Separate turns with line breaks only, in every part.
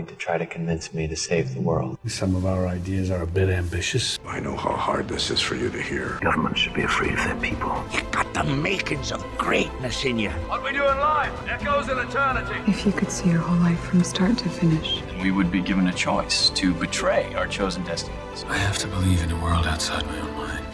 going to try to convince me to save the world.
Some of our ideas are a bit ambitious.
I know how hard this is for you to hear.
Government should be afraid of their people.
You got the makings of greatness in you.
What we do in life echoes in eternity.
If you could see your whole life from start to finish,
we would be given a choice to betray our chosen destinies.
I have to believe in a world outside my own mind.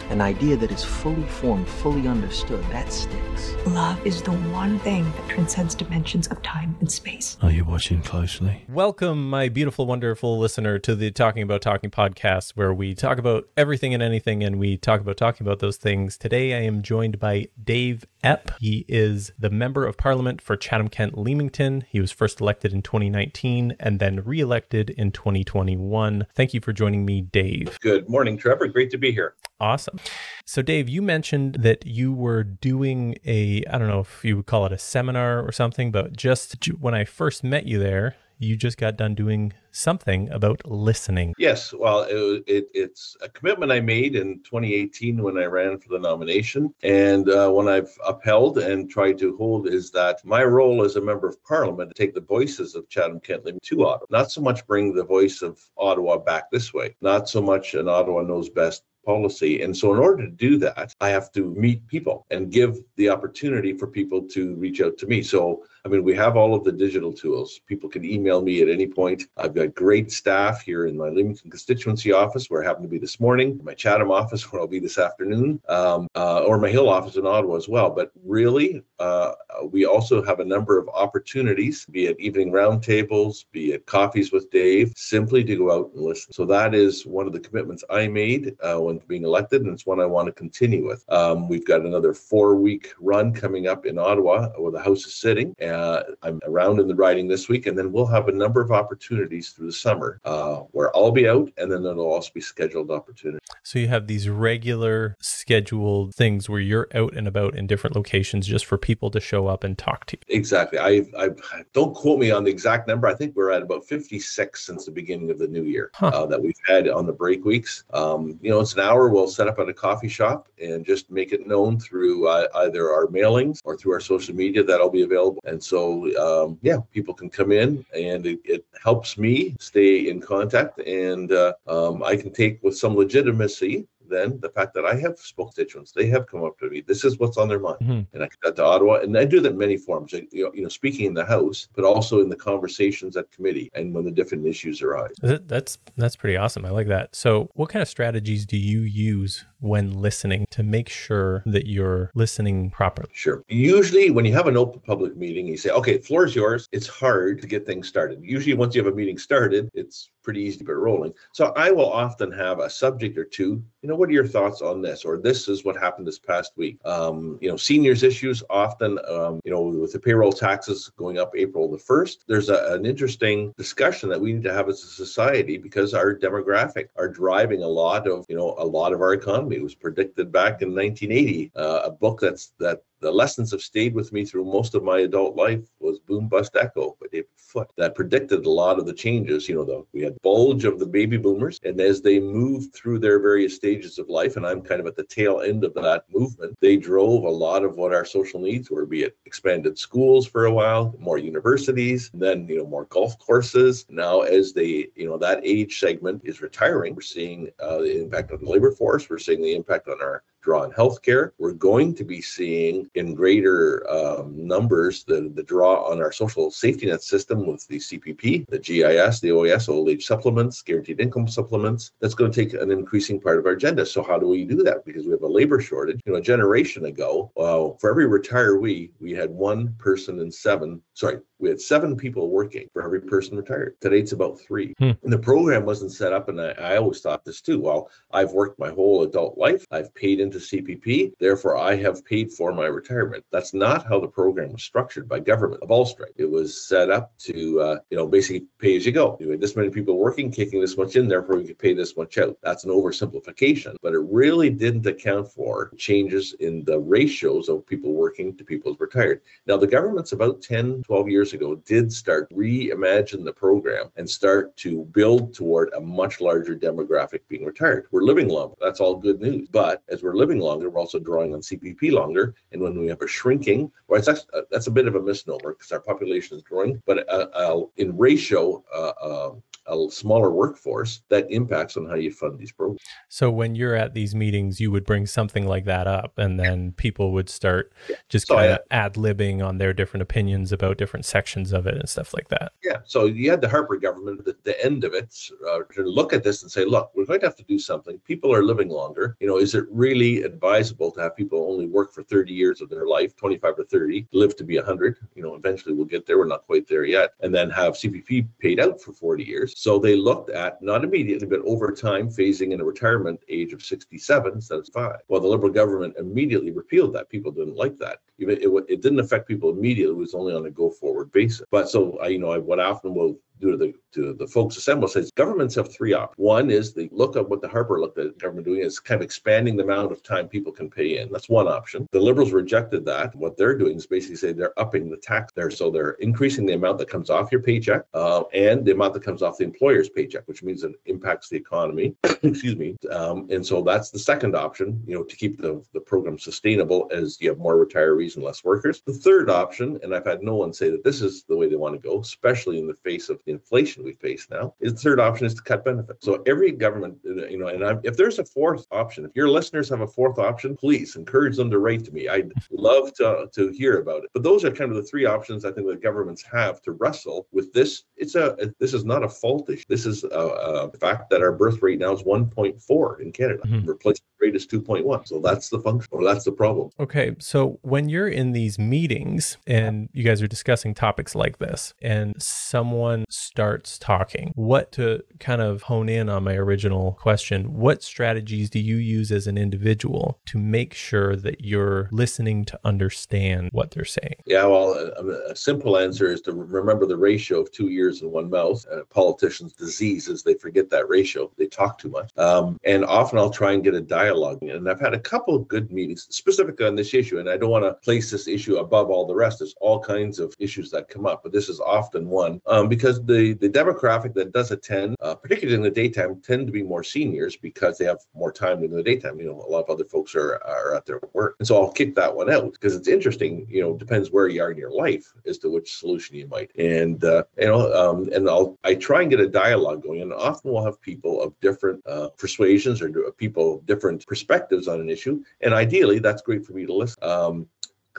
An idea that is fully formed, fully understood, that sticks.
Love is the one thing that transcends dimensions of time and space.
Are you watching closely?
Welcome, my beautiful, wonderful listener, to the Talking About Talking podcast, where we talk about everything and anything, and we talk about talking about those things. Today, I am joined by Dave Epp. He is the Member of Parliament for Chatham Kent Leamington. He was first elected in 2019 and then re elected in 2021. Thank you for joining me, Dave.
Good morning, Trevor. Great to be here.
Awesome. So, Dave, you mentioned that you were doing a, I don't know if you would call it a seminar or something, but just when I first met you there, you just got done doing something about listening.
Yes, well, it, it, it's a commitment I made in 2018 when I ran for the nomination, and uh, I've upheld and tried to hold is that my role as a member of Parliament to take the voices of Chatham Kent to Ottawa, not so much bring the voice of Ottawa back this way, not so much an Ottawa knows best policy. And so, in order to do that, I have to meet people and give the opportunity for people to reach out to me. So, I mean, we have all of the digital tools. People can email me at any point. I've got great staff here in my Leamington constituency office, where I happen to be this morning, my Chatham office, where I'll be this afternoon, um, uh, or my Hill office in Ottawa as well. But really, uh, we also have a number of opportunities, be it evening roundtables, be it coffees with Dave, simply to go out and listen. So that is one of the commitments I made uh, when being elected, and it's one I want to continue with. Um, we've got another four-week run coming up in Ottawa, where the House is sitting. Uh, I'm around in the riding this week, and then we'll have a number of opportunities through the summer uh, where I'll be out, and then there'll also be scheduled opportunities.
So you have these regular scheduled things where you're out and about in different locations just for people to show up and talk to you.
Exactly. I, I don't quote me on the exact number. I think we're at about 56 since the beginning of the new year huh. uh, that we've had on the break weeks. Um, you know, it's an hour. We'll set up at a coffee shop and just make it known through uh, either our mailings or through our social media that I'll be available. And so, um, yeah, people can come in and it, it, helps me stay in contact and uh, um, I can take with some legitimacy then the fact that I have spoken constituents, they have come up to me. This is what's on their mind, mm-hmm. and I got to Ottawa, and I do that in many forms. You know, you know, speaking in the House, but also in the conversations at committee and when the different issues arise.
That's that's pretty awesome. I like that. So, what kind of strategies do you use when listening to make sure that you're listening properly?
Sure. Usually, when you have an open public meeting, you say, "Okay, floor is yours." It's hard to get things started. Usually, once you have a meeting started, it's pretty easy to get rolling. So, I will often have a subject or two. You know, what are your thoughts on this? Or this is what happened this past week. Um, you know, seniors issues often. Um, you know, with the payroll taxes going up April the first, there's a, an interesting discussion that we need to have as a society because our demographic are driving a lot of you know a lot of our economy. It was predicted back in 1980. Uh, a book that's that the lessons have stayed with me through most of my adult life was Boom Bust Echo by David Foot that predicted a lot of the changes. You know, we had bulge of the baby boomers, and as they moved through their various stages of life, and I'm kind of at the tail end of that movement, they drove a lot of what our social needs were, be it expanded schools for a while, more universities, then, you know, more golf courses. Now, as they, you know, that age segment is retiring, we're seeing uh, the impact on the labor force, we're seeing the impact on our draw on healthcare. We're going to be seeing in greater um, numbers the, the draw on our social safety net system with the CPP, the GIS, the OAS, old age supplements, guaranteed income supplements. That's going to take an increasing part of our agenda. So how do we do that? Because we have a labor shortage. You know, a generation ago, uh, for every retiree, we had one person in seven, sorry, we had seven people working for every person retired. Today it's about three. Hmm. And the program wasn't set up, and I, I, always thought this too. Well, I've worked my whole adult life, I've paid into CPP, therefore I have paid for my retirement. That's not how the program was structured by government of all stripes. It was set up to, uh, you know, basically pay as you go. You had this many people working, kicking this much in, therefore we could pay this much out. That's an oversimplification, but it really didn't account for changes in the ratios of people working to people retired. Now, the government's about 10, 12 years years ago did start reimagine the program and start to build toward a much larger demographic being retired. We're living longer. That's all good news. But as we're living longer, we're also drawing on CPP longer. And when we have a shrinking, it's actually, uh, that's a bit of a misnomer because our population is growing, but uh, uh, in ratio, uh, uh, a smaller workforce that impacts on how you fund these programs.
So when you're at these meetings, you would bring something like that up, and then people would start just
So
kind of ad libbing on their different opinions about different sections of it and stuff like that.
Yeah. So you had the Harper government at the end of it uh, to look at this and say, look, we're going to have to do something. People are living longer. You know, is it really advisable to have people only work for 30 years of their life, 25 to 30, live to be 100? You know, eventually we'll get there. We're not quite there yet. And then have CPP paid out for 40 years. So they looked at, not immediately, but over time, phasing in a retirement age of 67 instead of five. Well, the Liberal government immediately repealed that. People didn't like that. Even it, it didn't affect people immediately. It was only on a go forward basis. But so I, you know, I, what often will do to the to the folks assembled says governments have three options. One is the look at what the Harper looked at government doing is kind of expanding the amount of time people can pay in. That's one option. The liberals rejected that. What they're doing is basically say they're upping the tax there, so they're increasing the amount that comes off your paycheck uh, and the amount that comes off the employer's paycheck, which means it impacts the economy. Excuse me. Um, and so that's the second option. You know, to keep the the program sustainable as you have more retirees and less workers. The third option, and I've had no one say that this is the way they want to go, especially in the face of inflation we face now, is the third option is to cut benefits. So every government, you know, and I'm, if there's a fourth option, if your listeners have a fourth option, please encourage them to write to me. I'd love to to hear about it. But those are kind of the three options I think that governments have to wrestle with this. It's a this is not a fault issue. This is a, a fact that our birth rate now is 1.4 in Canada. Mm-hmm. Replacement rate is 2.1. So that's the function, or that's the problem.
Okay, so when you're in these meetings and you guys are discussing topics like this, and someone starts talking, what to kind of hone in on my original question, what strategies do you use as an individual to make sure that you're listening to understand what they're saying?
Yeah, well, a, a simple answer is to remember the ratio of two ears and one mouth. Uh, politicians' disease is they forget that ratio. They talk too much. Um, and often I'll try and get a dialogue. And I've had a couple of good meetings specifically on this issue. And I don't want to place this issue above all the rest. There's all kinds of issues that come up, but this is often one um, because the, the demographic that does attend, uh, particularly in the daytime, tend to be more seniors because they have more time in the daytime. You know, a lot of other folks are, are at their work. And so I'll kick that one out because it's interesting, you know, depends where you are in your life as to which solution you might. And, uh, you know, um, and I'll, I try and get a dialogue going. And often we'll have people of different uh, persuasions or people of different perspectives on an issue. And ideally, that's great for me to listen. Um,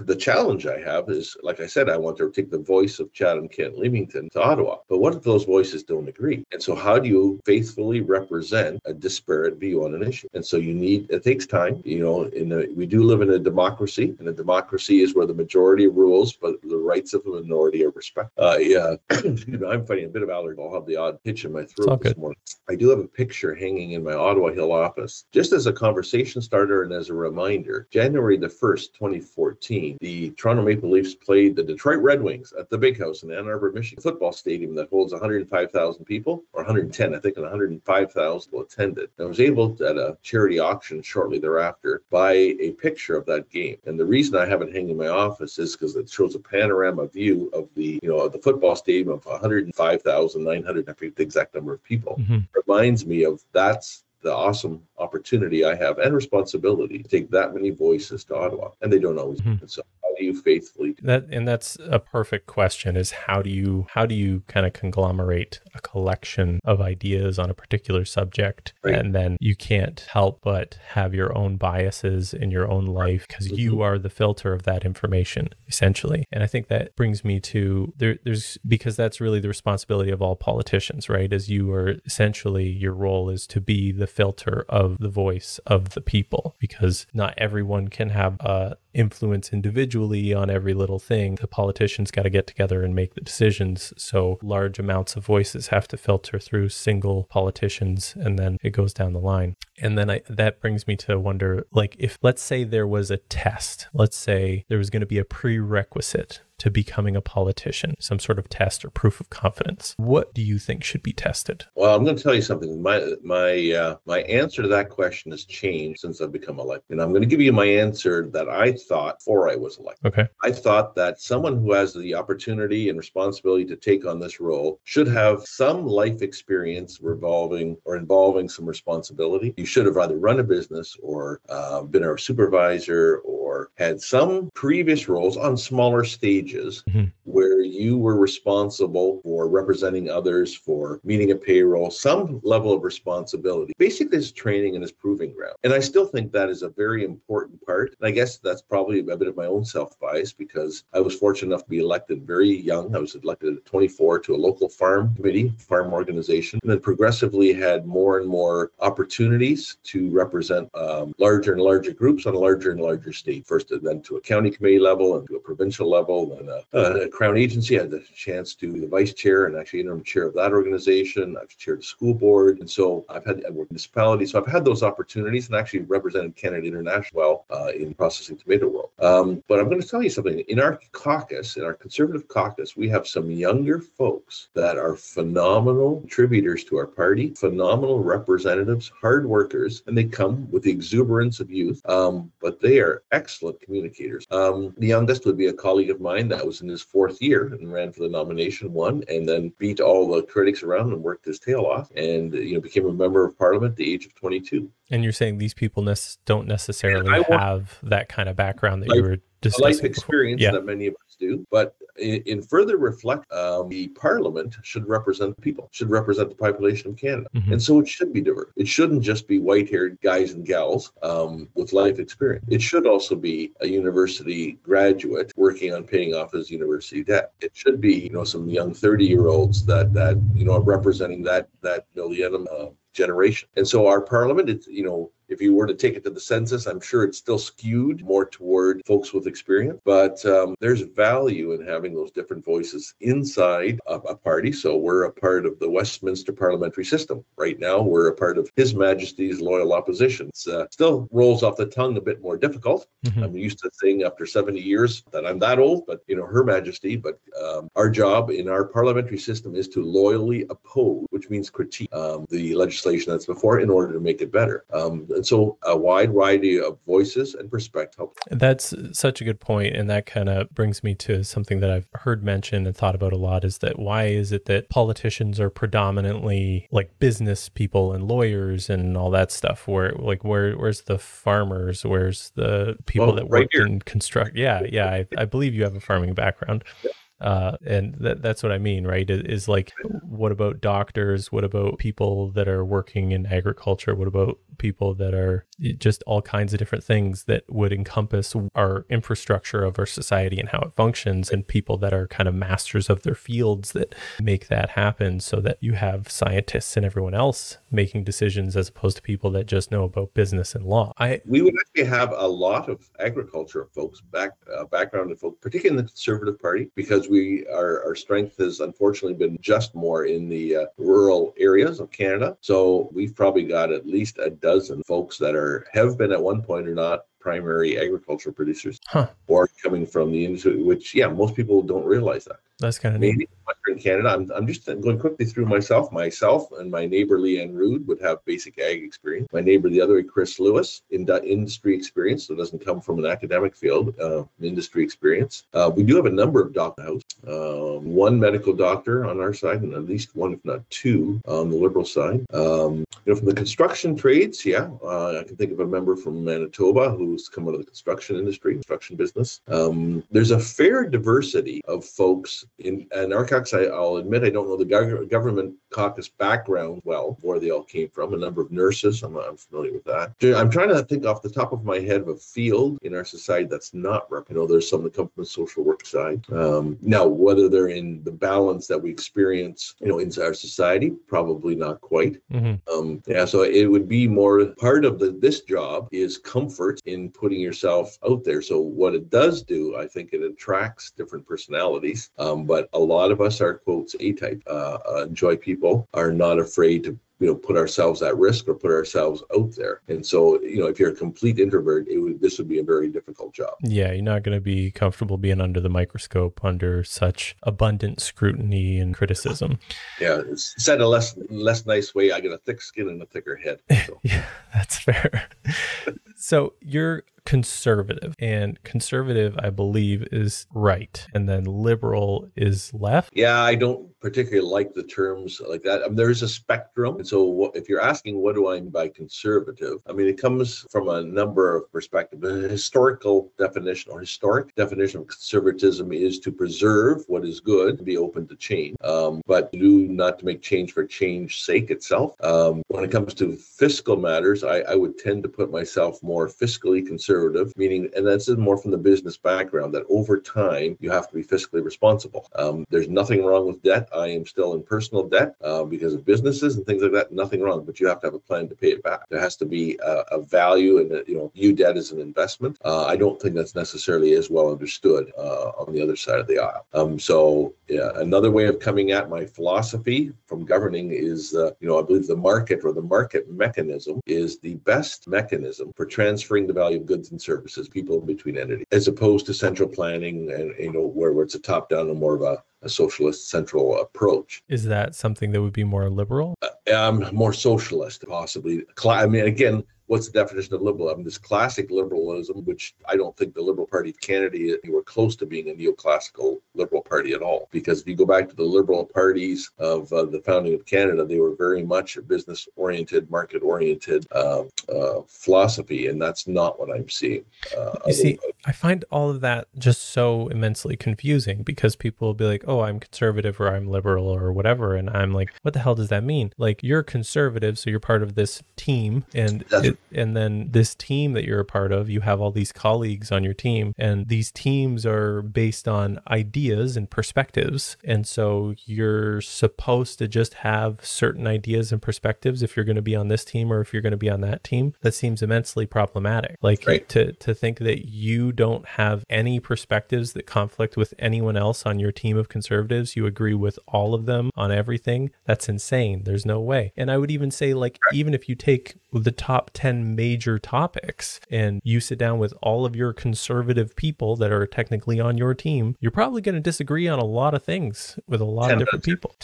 the challenge I have is, like I said, I want to take the voice of Chatham, Kent, Leamington to Ottawa. But what if those voices don't agree? And so, how do you faithfully represent a disparate view on an issue? And so, you need it takes time. You know, in a, we do live in a democracy, and a democracy is where the majority rules, but the rights of the minority are respected. Uh, yeah, I'm fighting a bit of allergy. I'll have the odd pitch in my throat this morning. I do have a picture hanging in my Ottawa Hill office, just as a conversation starter and as a reminder. January the 1st, 2014, the Toronto Maple Leafs played the Detroit Red Wings at the Big House in Ann Arbor, Michigan, football stadium that holds 105,000 people, or 110, I think, and 105,000 will attended. I was able to, at a charity auction shortly thereafter, buy a picture of that game. And the reason I have it hanging in my office is because it shows a panorama view of the, you know, of the football stadium of 105,900, I forget the exact number of people
Mhm.
reminds me of that's the awesome opportunity I have and responsibility to take that many voices to Ottawa. And they don't always.
Mhm.
And so do you faithfully do
That and that's a perfect question is how do you how do you kind of conglomerate a collection of ideas on a particular subject
Right.
and then you can't help but have your own biases in your own life because you are the filter of that information essentially. And I think that brings me to there there's because that's really the responsibility of all politicians, right? As you are essentially your role is to be the filter of the voice of the people because not everyone can have uh influence individually on every little thing. The politicians got to get together and make the decisions. So large amounts of voices have to filter through single politicians and then it goes down the line. And then I, that brings me to wonder like if let's say there was a test, let's say there was going to be a prerequisite to becoming a politician, some sort of test or proof of confidence. What do you think should be tested?
Well, I'm going to tell you something. My my uh, my answer to that question has changed since I've become elected, and I'm going to give you my answer that I thought before I was elected.
Okay.
I thought that someone who has the opportunity and responsibility to take on this role should have some life experience revolving or involving some responsibility. You should have either run a business or uh, been a supervisor or had some previous roles on smaller stages
mm-hmm.
where you were responsible for representing others, for meeting a payroll, some level of responsibility. Basically, it's training and it's proving ground. And I still think that is a very important part. And I guess that's probably a bit of my own self bias because I was fortunate enough to be elected very young. I was elected at 24 to a local farm committee, farm organization, and then progressively had more and more opportunities to represent um, larger and larger groups on a larger and larger state. First, then to a county committee level and to a provincial level, a, a crown agency. I had the chance to be the vice chair and actually interim chair of that organization. I've chaired a school board, and so I've had I worked municipality. So I've had those opportunities and actually represented Canada International well uh, in processing tomato world. Um, but I'm going to tell you something. In our caucus, in our conservative caucus, we have some younger folks that are phenomenal contributors to our party, phenomenal representatives, hard workers, and they come with the exuberance of youth. Um, but they are excellent communicators. Um, the youngest would be a colleague of mine that was in his fourth year and ran for the nomination, won, and then beat all the critics around and worked his tail off, and you know became a member of parliament at the age of 22.
And you're saying these people ne- don't necessarily have that kind of background that you were discussing.
Life experience yeah. that many of us do, but in, in further reflect, um, the parliament should represent the people, should represent the population of Canada,
mm-hmm.
and so it should be diverse. It shouldn't just be white-haired guys and gals um, with life experience. It should also be a university graduate working on paying off his university debt. It should be, you know, some young thirty-year-olds that that you know are representing that that millennium uh, generation. And so our parliament, it's you know if you were to take it to the census, I'm sure it's still skewed more toward folks with experience. But um, there's value in having those different voices inside a, a, party. So we're a part of the Westminster parliamentary system. Right now, we're a part of His Majesty's loyal opposition. It uh, still rolls off the tongue a bit more difficult.
Mm-hmm.
I'm used to saying after 70 years that I'm that old, but you know, Her Majesty. But um, our job in our parliamentary system is to loyally oppose, which means critique um, the legislation that's before in order to make it better. Um, and so a wide variety of voices and perspectives.
That's such a good point, and that kind of brings me to something that I've heard mentioned and thought about a lot: is that why is it that politicians are predominantly like business people and lawyers and all that stuff? Where like where where's the farmers? Where's the people
well,
that
right
work in construct? Yeah, yeah. I, I believe you have a farming background.
Yeah
uh, and that, that's what I mean, right? Is, like, what about doctors? What about people that are working in agriculture? What about people that are just all kinds of different things that would encompass our infrastructure of our society and how it functions, and people that are kind of masters of their fields that make that happen so that you have scientists and everyone else making decisions as opposed to people that just know about business and law. I
we would actually have a lot of agriculture folks back uh, background folks, particularly in the Conservative Party, because we our, our strength has unfortunately been just more in the uh, rural areas of Canada. So we've probably got at least a dozen folks that are have been at one point or not primary agricultural producers
huh.
or coming from the industry, which yeah, most people don't realize that.
That's kind of
maybe
neat.
Western Canada. I'm, I'm just going quickly through myself. Myself and my neighbor Lianne Rood would have basic ag experience. My neighbor, the other Chris Lewis, in industry experience, so doesn't come from an academic field, uh, industry experience. Uh, we do have a number of doctor house. Um, one medical doctor on our side, and at least one, if not two, on the liberal side. Um, you know, from the construction trades, yeah, uh, I can think of a member from Manitoba who's come out of the construction industry, construction business. Um, there's a fair diversity of folks in our caucus, I, will admit I don't know the government caucus background well, where they all came from. A number of nurses, I'm, I'm familiar with that. I'm trying to think off the top of my head of a field in our society that's not rep. You know, there's some that come from the social work side. Um, now, whether they're in the balance that we experience, you know, in our society, probably not quite.
Mm-hmm.
Um, yeah, so it would be more part of the this job is comfort in putting yourself out there. So what it does do, I think, it attracts different personalities. Um, but a lot of us are quotes A type, uh, uh, enjoy people people are not afraid to you know put ourselves at risk or put ourselves out there. And so you know if you're a complete introvert it would this would be a very difficult job.
Yeah you're not going to be comfortable being under the microscope under such abundant scrutiny and criticism.
Yeah it's said a less less nice way i got a thick skin and a thicker head
so. yeah that's fair. So you're conservative and conservative i believe is right and then liberal is left?
Yeah i don't particularly like the terms like that. I mean, there's a spectrum so if you're asking what do i mean by conservative i mean it comes from a number of perspectives a historical definition or historic definition of conservatism is to preserve what is good be open to change um, but do not to make change for change sake itself um, when it comes to fiscal matters I, I would tend to put myself more fiscally conservative conservative, meaning, and that's more from the business background, that over time you have to be fiscally responsible. Um, there's nothing wrong with debt. I am still in personal debt uh, because of businesses and things like that. Nothing wrong, but you have to have a plan to pay it back. There has to be a, a value and you know view debt as an investment. Uh, I don't think that's necessarily as well understood uh, on the other side of the aisle. Um, so yeah, another way of coming at my philosophy from governing is, uh, you know, I believe the market or the market mechanism is the best mechanism for transferring the value of goods and services, people between entities, as opposed to central planning and you know where, where it's a top down and more of a, a socialist central approach.
Is that something that would be more liberal?
Um, more socialist, possibly. I mean, again, what's the definition of liberalism? This classic liberalism, which I don't think the Liberal Party of Canada were close to being a neoclassical liberal party at all. Because if you go back to the liberal parties of uh, the founding of Canada, they were very much a business oriented, market oriented uh, uh, philosophy, and that's not what I'm seeing.
Uh, you see, I find all of that just so immensely confusing because people will be like, "Oh, I'm conservative" or "I'm liberal" or whatever, and I'm like, "What the hell does that mean?" Like, you're conservative, so you're part of this team, and it, and then this team that you're a part of, you have all these colleagues on your team, and these teams are based on ideas and perspectives. And so you're supposed to just have certain ideas and perspectives if you're going to be on this team or if you're going to be on that team. That seems immensely problematic. Like right. to, to think that you don't have any perspectives that conflict with anyone else on your team of conservatives, you agree with all of them on everything. That's insane. There's no way. And I would even say, like, even if you take the top 10 major topics and you sit down with all of your conservative people that are technically on your team, you're probably going to disagree on a lot of things with a lot of different people.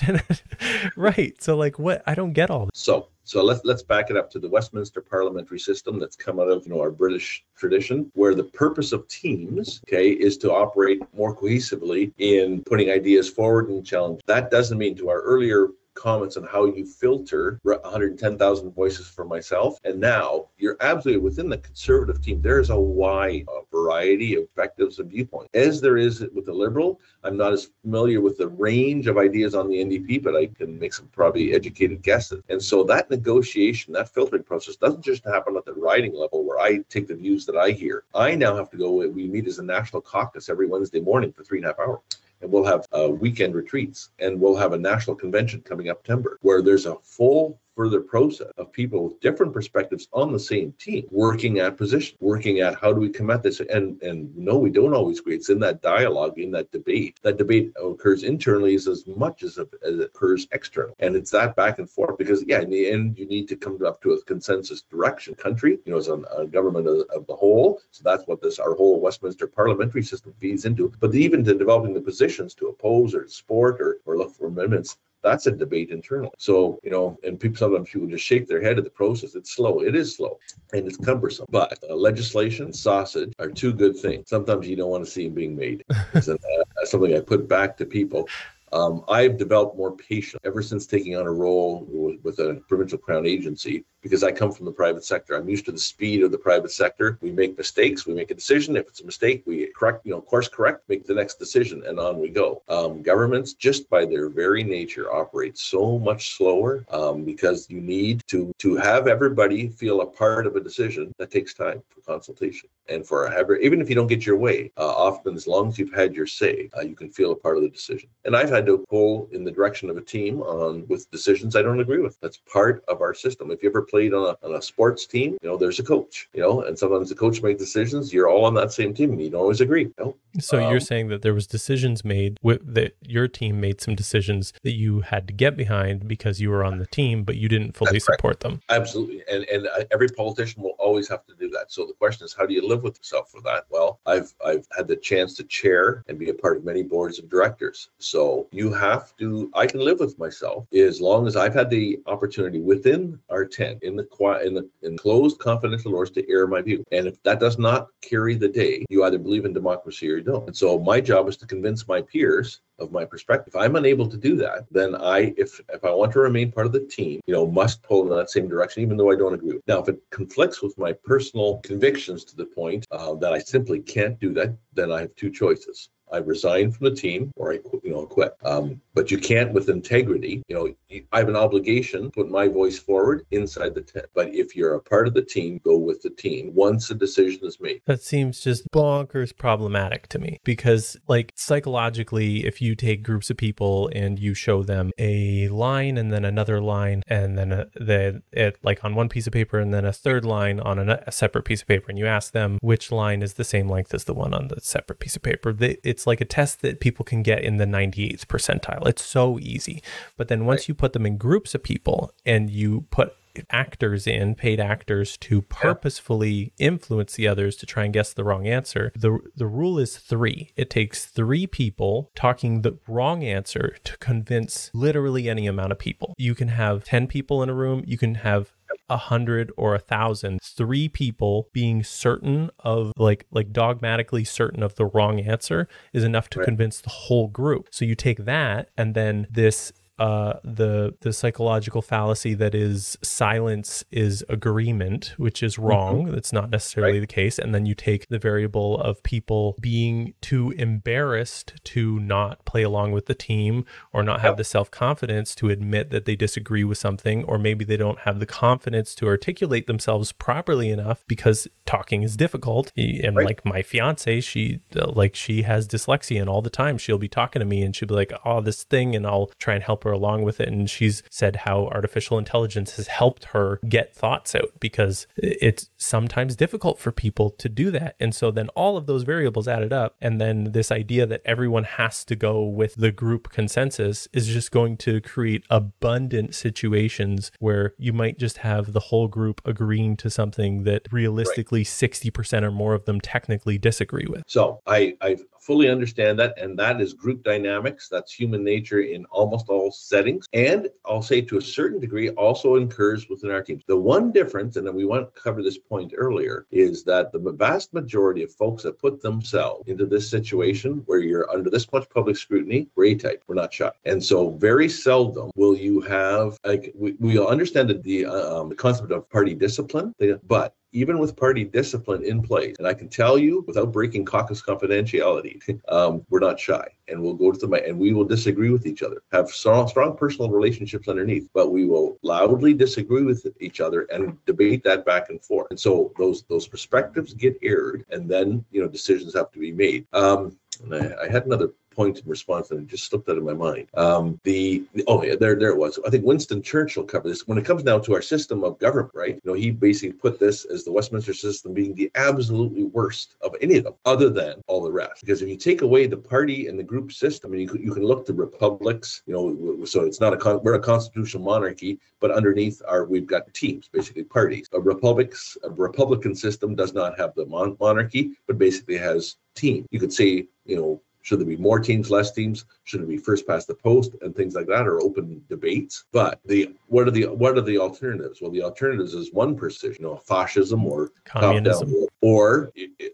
right. So like what I don't get all this.
So so let's let's back it up to the Westminster parliamentary system that's come out of you know our British tradition, where the purpose of teams, okay, is to operate more cohesively in putting ideas forward and challenge. That doesn't mean to our earlier comments on how you filter 110,000 voices for myself. And now you're absolutely within the conservative team. There's a wide uh, variety of perspectives and viewpoints, as there is with the liberal. I'm not as familiar with the range of ideas on the NDP, but I can make some probably educated guesses. And so that negotiation, that filtering process doesn't just happen at the riding level where I take the views that I hear. I now have to go, we meet as a national caucus every Wednesday morning for three and a half hours and we'll have uh, weekend retreats and we'll have a national convention coming up September where there's a full further process of people with different perspectives on the same team working at position working at how do we come at this? And and no we don't always agree. It's in that dialogue in that debate. That debate occurs internally as, as much as it, as it occurs externally. And it's that back and forth because yeah in the end you need to come up to a consensus direction. Country you know as a, a government of, of, the whole. So that's what this our whole westminster parliamentary system feeds into. But even to developing the positions to oppose or support or, or look for amendments that's a debate internally. So, you know, and people sometimes people just shake their head at the process. It's slow. It is slow and it's cumbersome. But uh, legislation, sausage are two good things. Sometimes you don't want to see them being made. It's uh, something I put back to people. Um, I've developed more patience ever since taking on a role with, with a provincial crown agency because I come from the private sector. I'm used to the speed of the private sector. We make mistakes, we make a decision. If it's a mistake, we correct, you know, course correct, make the next decision, and on we go. Um, governments, just by their very nature, operate so much slower um, because you need to to have everybody feel a part of a decision. That takes time for consultation and for every, even if you don't get your way, uh, often as long as you've had your say, uh, you can feel a part of the decision. And I've had to pull in the direction of a team on with decisions I don't agree with. That's part of our system. If you ever played on a, on a sports team, you know, there's a coach, you know, and sometimes the coach makes decisions. You're all on that same team and you don't always agree. You know?
So
Um,
you're saying that there was decisions made with that your team made some decisions that you had to get behind because you were on the team, but you didn't fully support them.
Absolutely. And and every politician will always have to do that. So the question is how do you live with yourself for that? Well, I've I've had the chance to chair and be a part of many boards of directors. So you have to I can live with myself as long as I've had the opportunity within our tent in the quiet in the in closed confidential doors to air my view. And if that does not carry the day, you either believe in democracy or you don't. And so my job is to convince my peers of my perspective. If I'm unable to do that, then I, if if I want to remain part of the team, you know, must pull in that same direction, even though I don't agree. Now, if it conflicts with my personal convictions to the point uh, that I simply can't do that, then I have two choices. I resign from the team or I, you know, quit. Um, but you can't with integrity. You know, I have an obligation put my voice forward inside the tent. But if you're a part of the team, go with the team once a decision is made.
That seems just bonkers problematic to me because, like, psychologically, if you take groups of people and you show them a line and then another line and then a, the, it like on one piece of paper and then a third line on a, a separate piece of paper, and you ask them which line is the same length as the one on the separate piece of paper, they, it's like a test that people can get in the 98th percentile. It's so easy. But then once you put them in groups of people and you put actors in, paid actors, to purposefully influence the others to try and guess the wrong answer. The the rule is three. It takes three people talking the wrong answer to convince literally any amount of people. You can have 10 people in a room, you can have a hundred or a thousand three people being certain of like like dogmatically certain of the wrong answer is enough to
Right.
convince the whole group so you take that and then this uh, the the psychological fallacy that is silence is agreement, which is wrong. That's not necessarily the case. And then you take the variable of people being too embarrassed to not play along with the team or not have the self confidence to admit that they disagree with something, or maybe they don't have the confidence to articulate themselves properly enough because talking is difficult. And
Right.
like my fiance, she uh, like she has dyslexia, and all the time she'll be talking to me and she'll be like, "Oh, this thing," and I'll try and help her along with it. And she's said how artificial intelligence has helped her get thoughts out because it's sometimes difficult for people to do that. And so then all of those variables added up, and then this idea that everyone has to go with the group consensus is just going to create abundant situations where you might just have the whole group agreeing to something that realistically 60% or more of them technically disagree with.
So I, I fully understand that. And that is group dynamics. That's human nature in almost all settings. And I'll say to a certain degree also occurs within our teams. The one difference, and then we want to cover this point earlier, is that the vast majority of folks that put themselves into this situation where you're under this much public scrutiny, we're A-type, we're not shy. And so very seldom will you have, like, we, we'll understand that the, uh, um, the concept of party discipline, but even with party discipline in place, and I can tell you without breaking caucus confidentiality, um, we're not shy, and we'll go to the and we will disagree with each other, have strong, strong personal relationships underneath, but we will loudly disagree with each other and debate that back and forth. And so those those perspectives get aired, and then you know decisions have to be made. Um, and I, I had another point in response and it just slipped out of my mind. Um, the, oh yeah, there there it was. I think Winston Churchill covered this. When it comes down to our system of government, right? You know, he basically put this as the Westminster system being the absolutely worst of any of them, other than all the rest. Because if you take away the party and the group system, and you you can look to republics, you know, so it's not a con- we're a constitutional monarchy, but underneath our we've got teams, basically parties. A republics a republican system does not have the mon- monarchy, but basically has team. You could say, you know, should there be more teams, less teams? Should it be first past the post and things like that are open debates? But the what are the what are the alternatives? Well, the alternatives is one precision, you know, fascism or
Communism.
top-down, or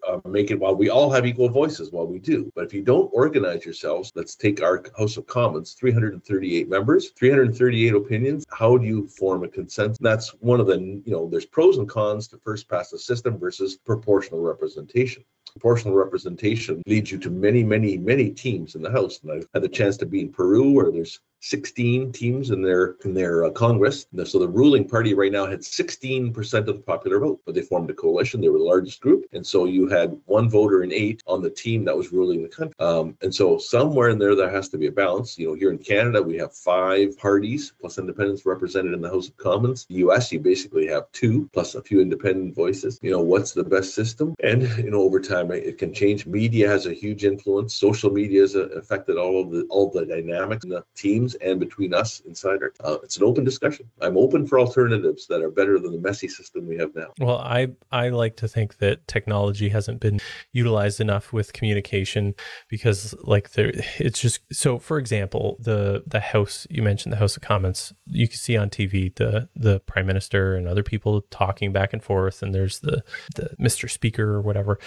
uh, make it while we all have equal voices. Well, we do, but if you don't organize yourselves, let's take our House of Commons, 338 members, 338 opinions. How do you form a consensus? That's one of the you know, there's pros and cons to first past the system versus proportional representation proportional representation leads you to many, many, many teams in the House. And I've had the chance to be in Peru where there's 16 teams in their in their uh, Congress. So the ruling party right now had 16% of the popular vote, but they formed a coalition. They were the largest group, and so you had one voter in eight on the team that was ruling the country. Um, and so somewhere in there, there has to be a balance. You know, here in Canada, we have five parties plus independents represented in the House of Commons. The U.S., you basically have two plus a few independent voices. You know, what's the best system? And you know, over time, it can change. Media has a huge influence. Social media has affected all of the all the dynamics in the teams and between us insider. Uh, it's an open discussion. I'm open for alternatives that are better than the messy system we have now.
Well, I I like to think that technology hasn't been utilized enough with communication because like there it's just so for example, the the house you mentioned the House of Commons, you can see on TV the the prime minister and other people talking back and forth and there's the the Mr. Speaker or whatever.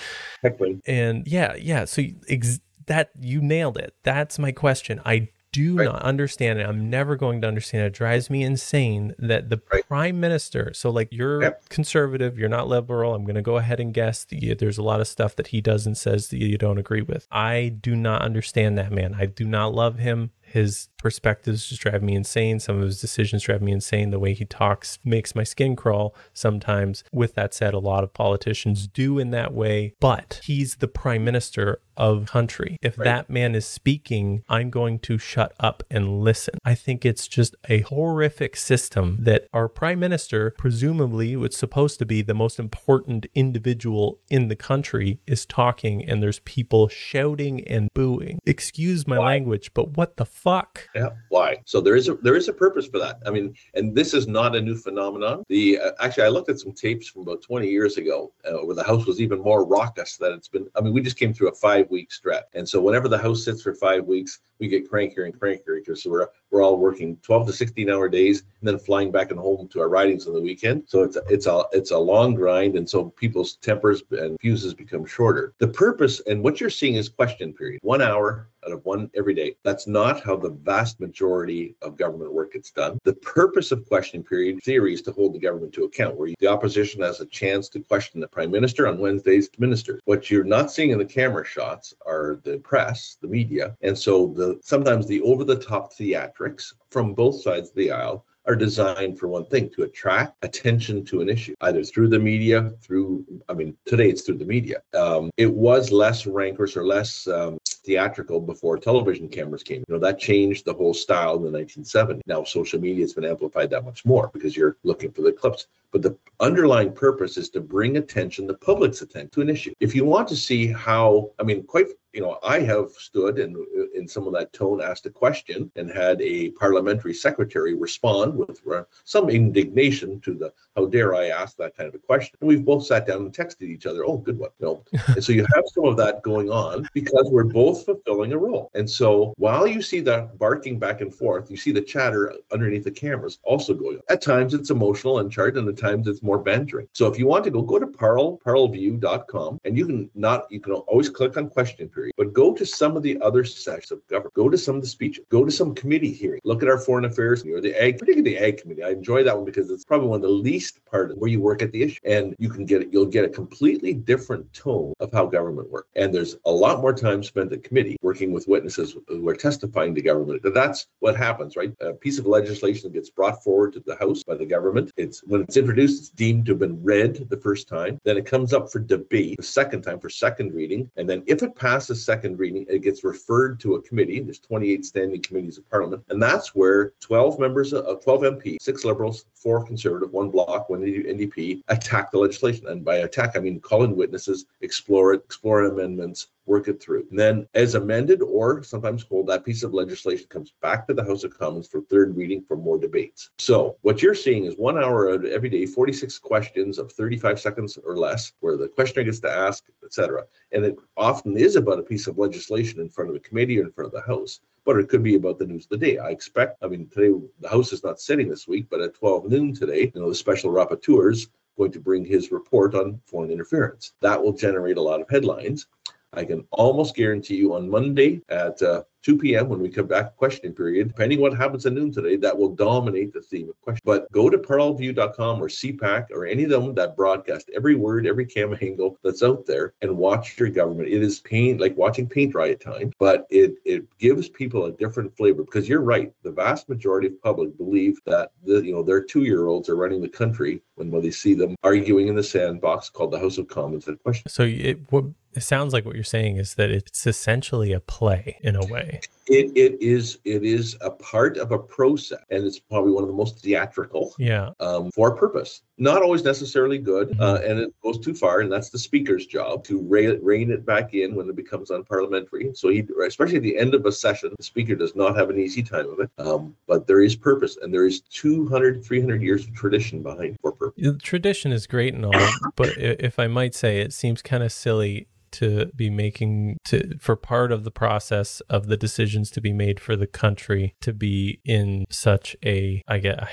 Exactly.
And yeah, yeah, so ex- that you nailed it. That's my question. I do right. not understand it. I'm never going to understand it. It drives me insane that the right. prime minister, so like you're yep. conservative, you're not liberal. I'm going to go ahead and guess that there's a lot of stuff that he does and says that you don't agree with. I do not understand that man. I do not love him. His perspectives just drive me insane. Some of his decisions drive me insane. The way he talks makes my skin crawl sometimes. With that said, a lot of politicians do in that way, but he's the prime minister of country. If right. that man is speaking, I'm going to shut up and listen. I think it's just a horrific system that our prime minister, presumably was supposed to be the most important individual in the country, is talking and there's people shouting and booing. Excuse my Why? language, but what the fuck?
Yeah, why? So there is a there is a purpose for that. I mean, and this is not a new phenomenon. The uh, actually, I looked at some tapes from about 20 years ago uh, where the house was even more raucous than it's been. I mean, we just came through a five week stretch, and so whenever the house sits for five weeks, we get crankier and crankier because we're we're all working 12 to 16 hour days and then flying back and home to our ridings on the weekend. So it's a, it's a it's a long grind, and so people's tempers and fuses become shorter. The purpose and what you're seeing is question period, one hour out of one every day. That's not how the vast majority of government work gets done. The purpose of questioning period theory is to hold the government to account, where the opposition has a chance to question the prime minister on Wednesday's ministers. What you're not seeing in the camera shots are the press, the media, and so the sometimes the over-the-top theatrics from both sides of the aisle are designed for one thing to attract attention to an issue, either through the media, through, I mean, today it's through the media. Um, it was less rancorous or less um, theatrical before television cameras came. You know, that changed the whole style in the 1970s. Now, social media has been amplified that much more because you're looking for the clips. But the underlying purpose is to bring attention, the public's attention to an issue. If you want to see how, I mean, quite you know, I have stood and in some of that tone asked a question and had a parliamentary secretary respond with uh, some indignation to the how dare I ask that kind of a question. And we've both sat down and texted each other, oh, good one. You know, and so you have some of that going on because we're both fulfilling a role. And so while you see that barking back and forth, you see the chatter underneath the cameras also going on. At times it's emotional and charged, and at times it's more bantering. So if you want to go, go to Parle, parleview.com, and you can not, you can always click on question period but go to some of the other sections of government. Go to some of the speeches. Go to some committee hearings. Look at our foreign affairs or the ag, particularly the ag committee. I enjoy that one because it's probably one of the least part of where you work at the issue, and you can get it. you'll get a completely different tone of how government works. And there's a lot more time spent at committee working with witnesses who are testifying to government. That's what happens, right? A piece of legislation gets brought forward to the House by the government. It's when it's introduced, it's deemed to have been read the first time. Then it comes up for debate the second time for second reading, and then if it passes second reading, it gets referred to a committee. There's 28 standing committees of parliament, and that's where 12 members of 12 MPs, six liberals, four conservative, one bloc, one NDP, attack the legislation. And by attack, I mean calling witnesses, explore it, explore amendments, work it through. And then, as amended or sometimes hold, that piece of legislation comes back to the House of Commons for third reading for more debates. So, what you're seeing is one hour every day, 46 questions of 35 seconds or less, where the questioner gets to ask, etc. And it often is about a piece of legislation in front of a committee or in front of the House but it could be about the news of the day. I expect, I mean, today the House is not sitting this week, but at 12 noon today, you know, the special rapporteur is going to bring his report on foreign interference. That will generate a lot of headlines. I can almost guarantee you on Monday at uh, 2 p.m. when we come back questioning period. Depending what happens at noon today, that will dominate the theme of question. But go to parallelview.com or CPAC or any of them that broadcast every word, every camera angle that's out there and watch your government. It is pain like watching paint dry at times, but it it gives people a different flavor because you're right. The vast majority of public believe that the you know their two year olds are running the country when when they see them arguing in the sandbox called the House of Commons at question.
So it what it sounds like what you're saying is that it's essentially a play in a way.
It it is it is a part of a process, and it's probably one of the most theatrical.
Yeah.
Um, for a purpose, not always necessarily good, uh, and it goes too far, and that's the speaker's job to rein, rein it back in when it becomes unparliamentary. So he, especially at the end of a session, the speaker does not have an easy time of it. Um, but there is purpose, and there is 200, 300 years of tradition behind for purpose.
The tradition is great and all, but if I might say, it seems kind of silly to be making to for part of the process of the decisions to be made for the country to be in such a I get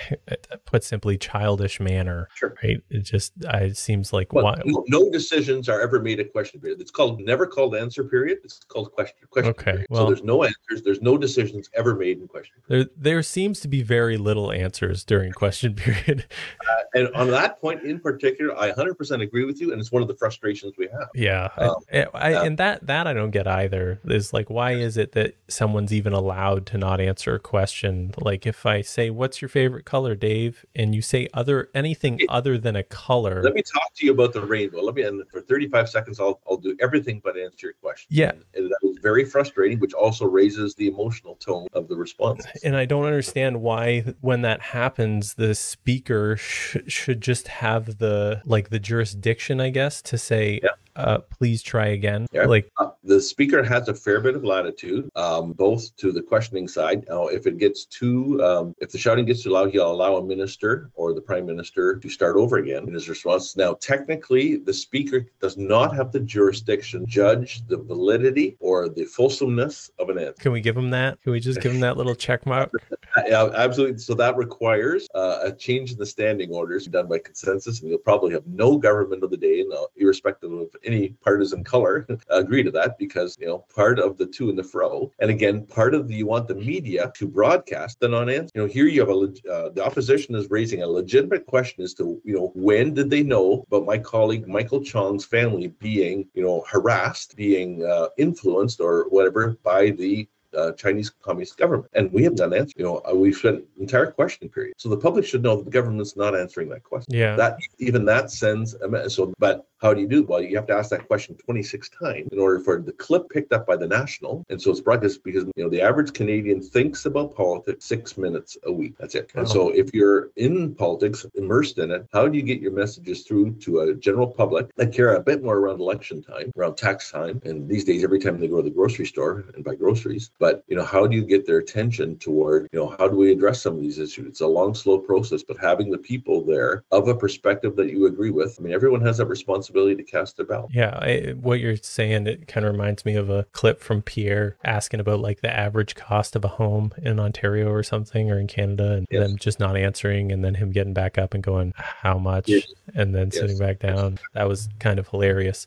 put simply childish manner.
Sure.
Right. It just I, it seems like
well,
why
no, no, decisions are ever made a question period. It's called never called answer period. It's called question question
okay,
period.
Well,
so there's no answers. There's no decisions ever made in question.
Period. There there seems to be very little answers during question period.
Uh, and on that point in particular, I 100% agree with you, and it's one of the frustrations we have.
Yeah. Um, Eh, I, I, and that that I don't get either. Is like, why is it that someone's even allowed to not answer a question? Like, if I say, "What's your favorite color, Dave?" and you say other anything other than a color.
Let me talk to you about the rainbow. Let me, and for 35 seconds, I'll I'll do everything but answer your question.
Yeah,
and, and that was very frustrating, which also raises the emotional tone of the response.
And I don't understand why, when that happens, the speaker sh- should just have the like the jurisdiction, I guess, to say.
Yeah
uh, please try again.
Yeah.
Like
uh, the speaker has a fair bit of latitude, um, both to the questioning side. Now, if it gets too, um, if the shouting gets too loud, he'll allow a minister or the prime minister to start over again in his response. Now, technically, the speaker does not have the jurisdiction to judge the validity or the fulsomeness of an answer.
Can we give him that? Can we just give him that little check mark?
yeah, absolutely. So that requires uh, a change in the standing orders done by consensus, and you'll probably have no government of the day, now, irrespective of any partisan color agree to that because you know part of the to and the fro and again part of the you want the media to broadcast the non-answer you know here you have a uh, the opposition is raising a legitimate question as to you know when did they know about my colleague michael chong's family being you know harassed being uh, influenced or whatever by the uh, Chinese Communist government. And we have not answered. You know, uh, we've spent entire question period. So the public should know that the government's not answering that question.
Yeah.
That even that sends a message. So, but how do you do? Well, you have to ask that question 26 times in order for the clip picked up by the national. And so it's broadcast because you know the average Canadian thinks about politics six minutes a week. That's it. And so oh. if you're in politics, immersed in it, how do you get your messages through to a general public that care a bit more around election time, around tax time, and these days every time they go to the grocery store and buy groceries? But you know, how do you get their attention toward you know how do we address some of these issues? It's a long, slow process, but having the people there of a perspective that you agree with. I mean, everyone has that responsibility to cast their ballot.
Yeah, I, what you're saying it kind of reminds me of a clip from Pierre asking about like the average cost of a home in Ontario or something or in Canada, and yes. them just not answering, and then him getting back up and going, "How much?" Yes. And then yes. sitting back down. That was kind of hilarious.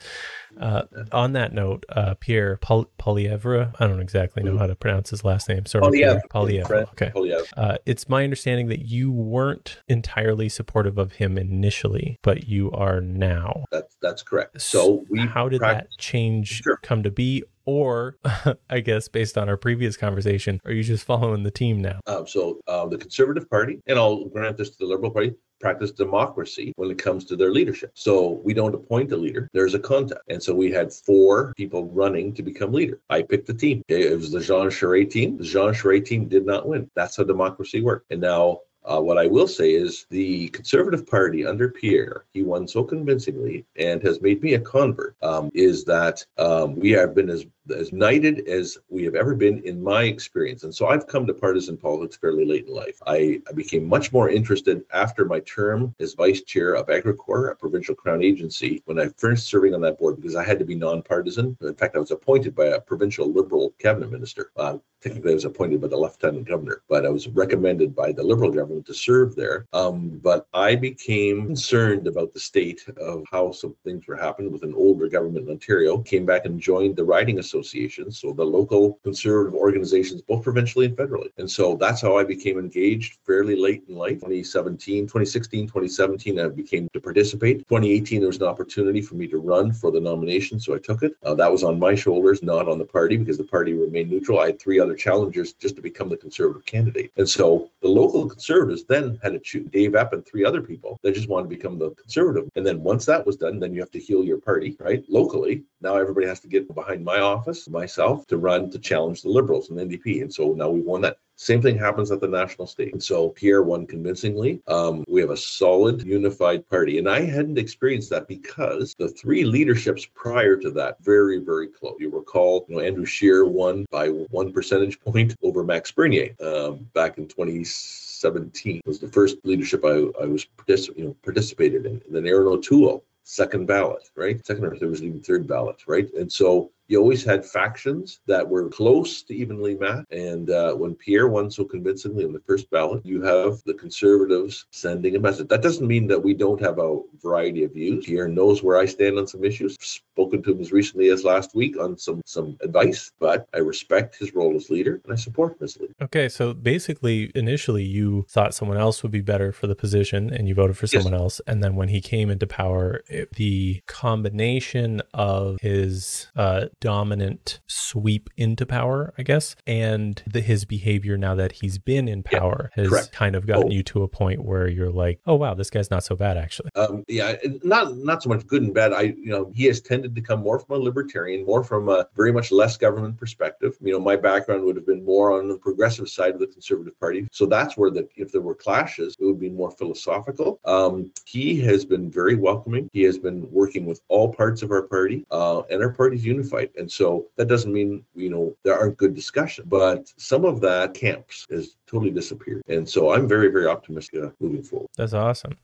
Uh, on that note, uh, Pierre Pol- Poilievre, I don't exactly know how to pronounce his last name. Sorry,
Poilievre.
Poilievre. Okay.
Poilievre.
Uh, it's my understanding that you weren't entirely supportive of him initially, but you are now.
That's that's correct. So we
how did practice- that change
sure.
come to be, or I guess based on our previous conversation, are you just following the team now?
Um, so uh, the Conservative Party, and I'll grant this to the Liberal Party, practice democracy when it comes to their leadership. So we don't appoint a leader. There's a contest. And so we had four people running to become leader. I picked the team. It was the Jean Charest team. The Jean Charest team did not win. That's how democracy worked. And now uh, what I will say is the Conservative Party under Pierre, he won so convincingly and has made me a convert, um, is that um, we have been as as knighted as we have ever been in my experience. And so I've come to partisan politics fairly late in life. I, I became much more interested after my term as vice chair of Agricorp, a provincial crown agency, when I finished serving on that board because I had to be nonpartisan. In fact, I was appointed by a provincial liberal cabinet minister. Uh, technically I was appointed by the lieutenant governor, but I was recommended by the Liberal government to serve there. Um, but I became concerned about the state of how some things were happening with an older government in Ontario. Came back and joined the riding association, so the local conservative organizations, both provincially and federally. And so that's how I became engaged fairly late in life. 2017, 2016, 2017, I became to participate. 2018, there was an opportunity for me to run for the nomination, so I took it. Uh, that was on my shoulders, not on the party, because the party remained neutral. I had three other challengers just to become the conservative candidate. And so the local conservatives then had to choose Dave Epp and three other people that just wanted to become the conservative. And then once that was done, then you have to heal your party, right? Locally, now everybody has to get behind my office, myself, to run to challenge the Liberals and NDP. And so now we won that. Same thing happens at the national stage. And so Pierre won convincingly. Um, we have a solid, unified party. And I hadn't experienced that because the three leaderships prior to that, very, very close. You recall, you know, Andrew Scheer won by one percentage point over Max Bernier um, back in 2017. It was the first leadership I, I was particip- you know, participated in. And then Erin O'Toole second ballot, right? Second or there was even third ballot, right? And so you always had factions that were close to evenly matched. And uh, when Pierre won so convincingly on the first ballot, you have the conservatives sending a message. That doesn't mean that we don't have a variety of views. Pierre knows where I stand on some issues. Spoken to him as recently as last week on some some advice, but I respect his role as leader and I support him as leader.
Okay, so basically, initially you thought someone else would be better for the position, and you voted for someone yes. else. And then when he came into power, it, the combination of his uh, dominant sweep into power, I guess, and the, his behavior now that he's been in power yeah, has correct. kind of gotten oh. you to a point where you're like, oh wow, this guy's not so bad actually.
Um, yeah, not not so much good and bad. I you know he has tended to come more from a libertarian, more from a very much less government perspective. You know, my background would have been more on the progressive side of the Conservative Party, so that's where the if there were clashes, it would be more philosophical. Um, he has been very welcoming. He has been working with all parts of our party, uh, and our party's unified. And so that doesn't mean, you know, there aren't good discussions, but some of that camps has totally disappeared. And so I'm very, very optimistic uh, moving forward.
That's awesome.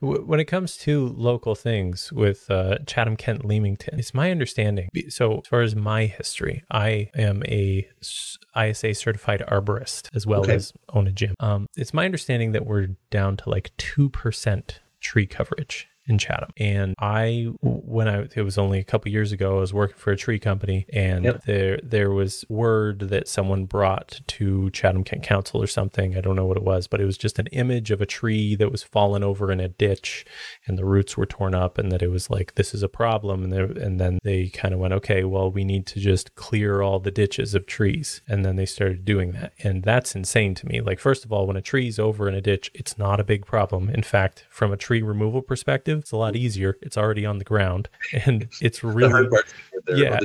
when it comes to local things with uh, Chatham, Kent, Leamington, it's my understanding. So as far as my history, I am a ISA certified arborist as well okay. as own a gym. Um, it's my understanding that we're down to like 2% tree coverage in Chatham. And I, when I, it was only a couple years ago, I was working for a tree company, and yep. there there was word that someone brought to Chatham Kent Council or something. I don't know what it was, but it was just an image of a tree that was fallen over in a ditch, and the roots were torn up, and that it was like this is a problem. And there, and then they kind of went, okay, well, we need to just clear all the ditches of trees, and then they started doing that, and that's insane to me. Like first of all, when a tree's over in a ditch, it's not a big problem. In fact, from a tree removal perspective it's a lot easier. It's already on the ground, and it's really yeah.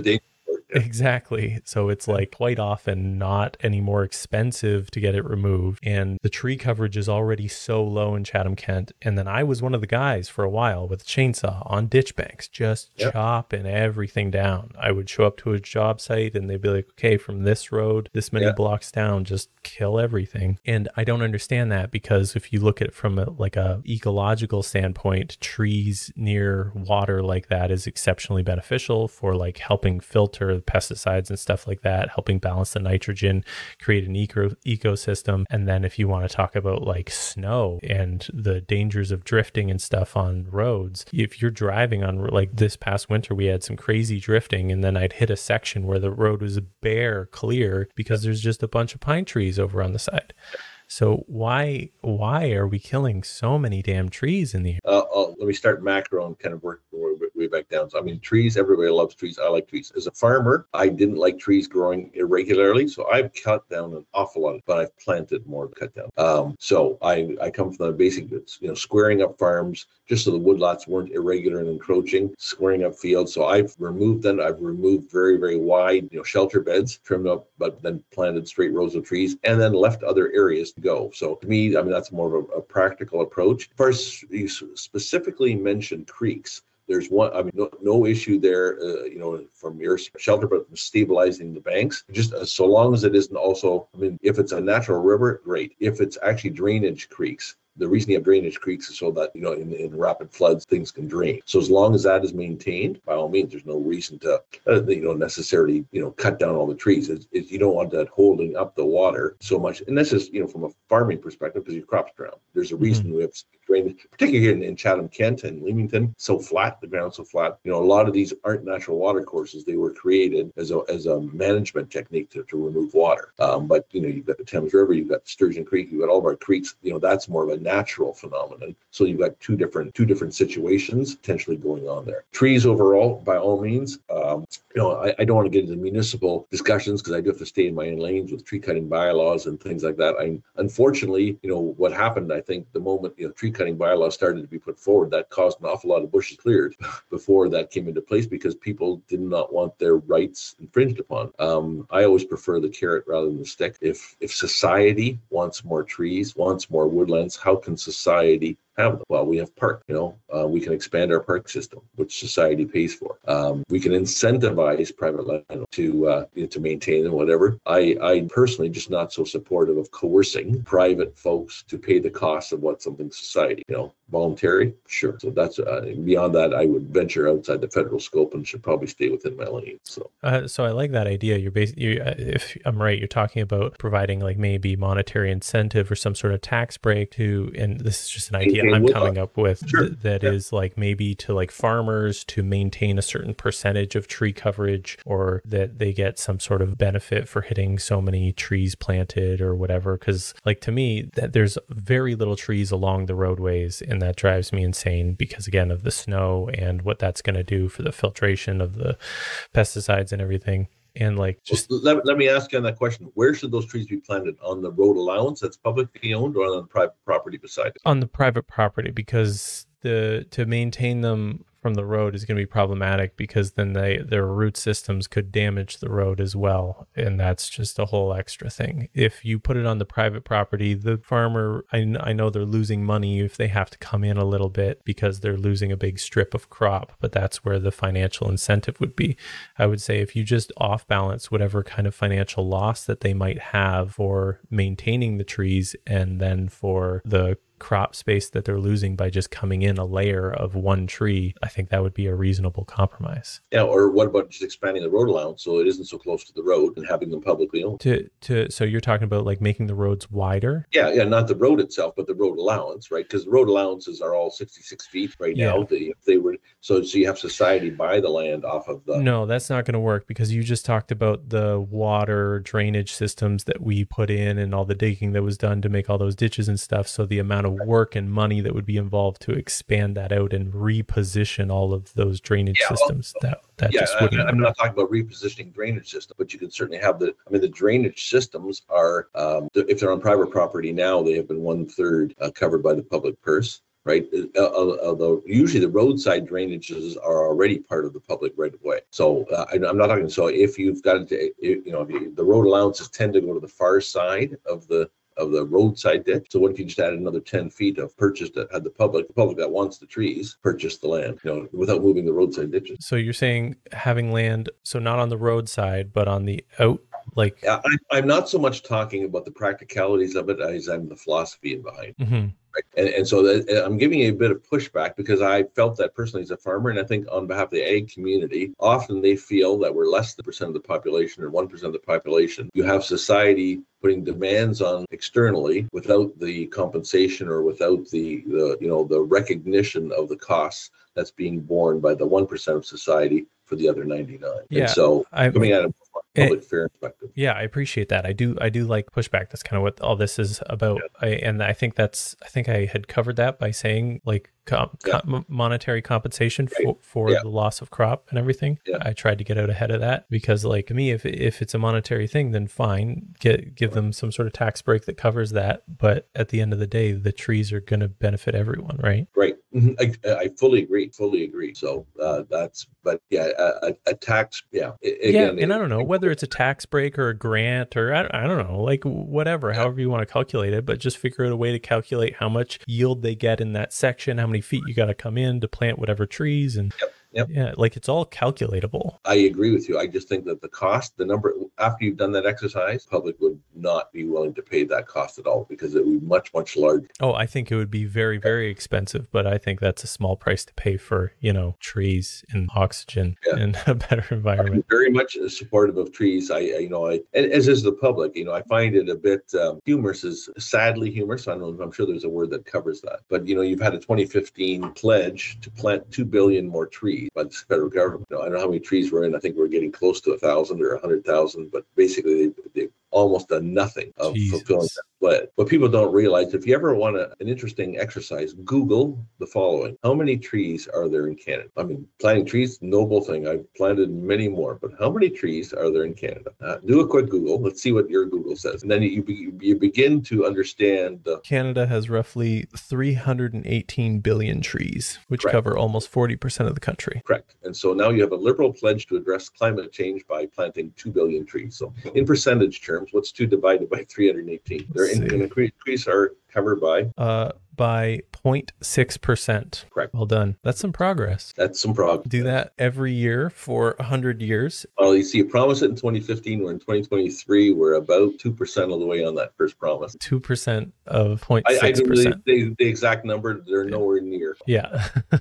Exactly. So it's like quite often not any more expensive to get it removed. And the tree coverage is already so low in Chatham, Kent. And then I was one of the guys for a while with a chainsaw on ditch banks, just yep. chopping everything down. I would show up to a job site and they'd be like, okay, from this road, this many blocks down, just kill everything. And I don't understand that because if you look at it from a, like a ecological standpoint, trees near water like that is exceptionally beneficial for like helping filter pesticides and stuff like that, helping balance the nitrogen, create an eco ecosystem. And then if you want to talk about like snow and the dangers of drifting and stuff on roads, if you're driving on like this past winter, we had some crazy drifting, and then I'd hit a section where the road was bare clear because there's just a bunch of pine trees over on the side. So why why are we killing so many damn trees in the air?
Uh, uh, let me start macro and kind of work way back down. So I mean, trees. Everybody loves trees. I like trees. As a farmer, I didn't like trees growing irregularly, so I've cut down an awful lot, but I've planted more cut down. Um, so I I come from the basic, you know, squaring up farms just so the woodlots weren't irregular and encroaching, squaring up fields. So I've removed them. I've removed very very wide, you know, shelter beds, trimmed up, but then planted straight rows of trees, and then left other areas to go. So to me, I mean, that's more of a, a practical approach. First, you specifically mentioned creeks. There's one, I mean, no, no issue there, uh, you know, from your shelter, but stabilizing the banks. Just uh, so long as it isn't also, I mean, if it's a natural river, great. If it's actually drainage creeks, the reason you have drainage creeks is so that you know in, in rapid floods things can drain. So as long as that is maintained, by all means, there's no reason to uh, you know necessarily you know cut down all the trees. It's, it's, you don't want that holding up the water so much. And this is you know from a farming perspective because your crops drown. There's a reason mm-hmm. we have drainage, particularly here in, in Chatham, Kent, and Leamington, so flat. The ground so flat. You know, a lot of these aren't natural water courses. They were created as a as a management technique to, to remove water. Um, but you know, you've got the Thames River, you've got Sturgeon Creek, you've got all of our creeks. You know, that's more of a natural phenomenon. So you've got two different two different situations potentially going on there. Trees overall, by all means. Um, you know, I, I don't want to get into municipal discussions because I do have to stay in my own lanes with tree cutting bylaws and things like that. I unfortunately, you know, what happened, I think the moment you know tree cutting bylaws started to be put forward, that caused an awful lot of bushes cleared before that came into place because people did not want their rights infringed upon. Um, I always prefer the carrot rather than the stick. If if society wants more trees, wants more woodlands, how can society have. Well, we have park. You know, uh, we can expand our park system, which society pays for. Um, we can incentivize private land to uh, you know, to maintain and whatever. I I personally just not so supportive of coercing private folks to pay the cost of what something society. You know, voluntary, sure. So that's uh, beyond that. I would venture outside the federal scope and should probably stay within my lane. So,
uh, so I like that idea. You're basically, uh, if I'm right, you're talking about providing like maybe monetary incentive or some sort of tax break to, and this is just an idea I'm coming uh, up with
sure.
th- that
yeah.
is like maybe to like farmers to maintain a certain percentage of tree coverage, or that they get some sort of benefit for hitting so many trees planted or whatever. Because like to me, that there's very little trees along the roadways and that drives me insane because again of the snow and what that's going to do for the filtration of the pesticides and everything and like just
well, let, let me ask you on that question. Where should those trees be planted? On the road allowance that's publicly owned or on the private property beside it?
On the private property because the to maintain them from the road is going to be problematic because then they their root systems could damage the road as well. And that's just a whole extra thing. If you put it on the private property the farmer I, I know they're losing money if they have to come in a little bit because they're losing a big strip of crop but that's where the financial incentive would be. I would say if you just off balance whatever kind of financial loss that they might have for maintaining the trees and then for the crop space that they're losing by just coming in a layer of one tree, I think that would be a reasonable compromise.
Yeah, or what about just expanding the road allowance so it isn't so close to the road and having them publicly owned?
To to so you're talking about like making the roads wider?
Yeah, yeah, not the road itself, but the road allowance, right? Because the road allowances are all 66 feet right yeah. now. They, they were so so you have society buy the land off of the.
No, that's not going to work because you just talked about the water drainage systems that we put in and all the digging that was done to make all those ditches and stuff. So the amount of work and money that would be involved to expand that out and reposition all of those drainage yeah, systems well, that that
yeah,
just wouldn't.
I, am not talking about repositioning drainage system, but you can certainly have the. I mean, the drainage systems are um, if they're on private property now, they have been one third uh, covered by the public purse right? Uh, uh, although usually the roadside drainages are already part of the public right of way. So uh, I, am not talking. So if you've got to, you know, the road allowances tend to go to the far side of the of the roadside ditch. So what if you just add another 10 feet of purchase that had the public, the public that wants the trees, purchase the land, you know, without moving the roadside ditches.
So you're saying having land, so not on the roadside, but on the out, like.
I, am not so much talking about the practicalities of it as I'm the philosophy behind.
Mm-hmm.
And, and so that, I'm giving you a bit of pushback because I felt that personally as a farmer, and I think on behalf of the ag community, often they feel that we're less than percent of the population or one percent of the population. You have society putting demands on externally without the compensation or without the, the you know the recognition of the costs that's being borne by the one percent of society for the other 99.
Yeah,
and so
I,
coming at a Eh, public fair perspective.
Yeah, I appreciate that. I do I do like pushback. That's kind of what all this is about. Yeah. I, and I think that's I think I had covered that by saying like com- yeah. com- monetary compensation for, right. for yeah. the loss of crop and everything.
Yeah.
I tried to get out ahead of that because like me if if it's a monetary thing then fine, get give them some sort of tax break that covers that, but at the end of the day the trees are going to benefit everyone, right?
Right. Mm-hmm. I, I fully agree. Fully agree. So uh, that's but yeah, a, a tax yeah.
Again, yeah, and I don't know whether it's a tax break or a grant or I, I don't know, like whatever, however you want to calculate it, but just figure out a way to calculate how much yield they get in that section, how many feet you got to come in to plant whatever trees and
yep. Yep.
Yeah, like it's all calculatable.
I agree with you. I just think that the cost, the number after you've done that exercise, public would not be willing to pay that cost at all because it would be much, much larger.
Oh, I think it would be very, very expensive, but I think that's a small price to pay for, you know, trees and oxygen
Yeah.
and a better
I'm
environment.
very much supportive of trees. I, I you know, I as is the public. You know, I find it a bit um, humorous, is sadly humorous. I don't know. I'm sure there's a word that covers that. But you know, you've had a 2015 pledge to plant two billion more trees by the federal government. I don't know how many trees we're in. I think we're getting close to a thousand or a hundred thousand. But basically, they, they've almost a nothing of
Jesus.
fulfilling that pledge. But people don't realize if you ever want a, an interesting exercise, Google the following: How many trees are there in Canada? I mean, planting trees, noble thing. I've planted many more, but how many trees are there in Canada? Uh, do a quick Google. Let's see what your Google says, and then you be, you begin to understand the
Canada has roughly 318 billion trees, which
Correct.
cover almost 40% of the country.
correct. And so now you have a liberal pledge to address climate change by planting two billion trees. So in percentage terms, what's two divided by 318? Their
Let's see.
in, trees are covered by
Uh, by 0.6%.
Correct.
Well done. That's some progress.
that's some progress.
Do that every year for 100 years.
Well, you see, you promised it in 2015. We're in 2023. We're about 2% of the way on that first promise.
2% of
I, I don't
0.6%.
really, the, the exact number, they're nowhere near.
Yeah.